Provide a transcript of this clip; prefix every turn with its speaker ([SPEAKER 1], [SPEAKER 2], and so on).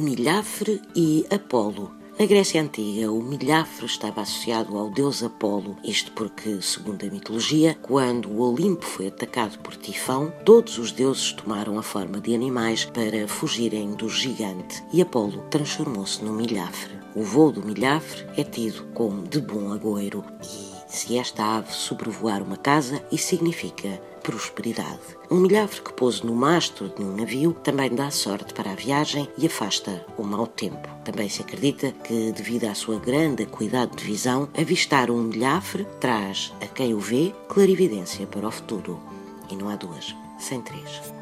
[SPEAKER 1] milhafre e Apolo. Na Grécia Antiga, o milhafre estava associado ao deus Apolo, isto porque, segundo a mitologia, quando o Olimpo foi atacado por Tifão, todos os deuses tomaram a forma de animais para fugirem do gigante e Apolo transformou-se no milhafre. O voo do milhafre é tido como de bom agouro e se esta ave sobrevoar uma casa, isso significa prosperidade. Um milhafre que pousa no mastro de um navio também dá sorte para a viagem e afasta o mau tempo. Também se acredita que, devido à sua grande acuidade de visão, avistar um milhafre traz a quem o vê clarividência para o futuro. E não há duas, sem três.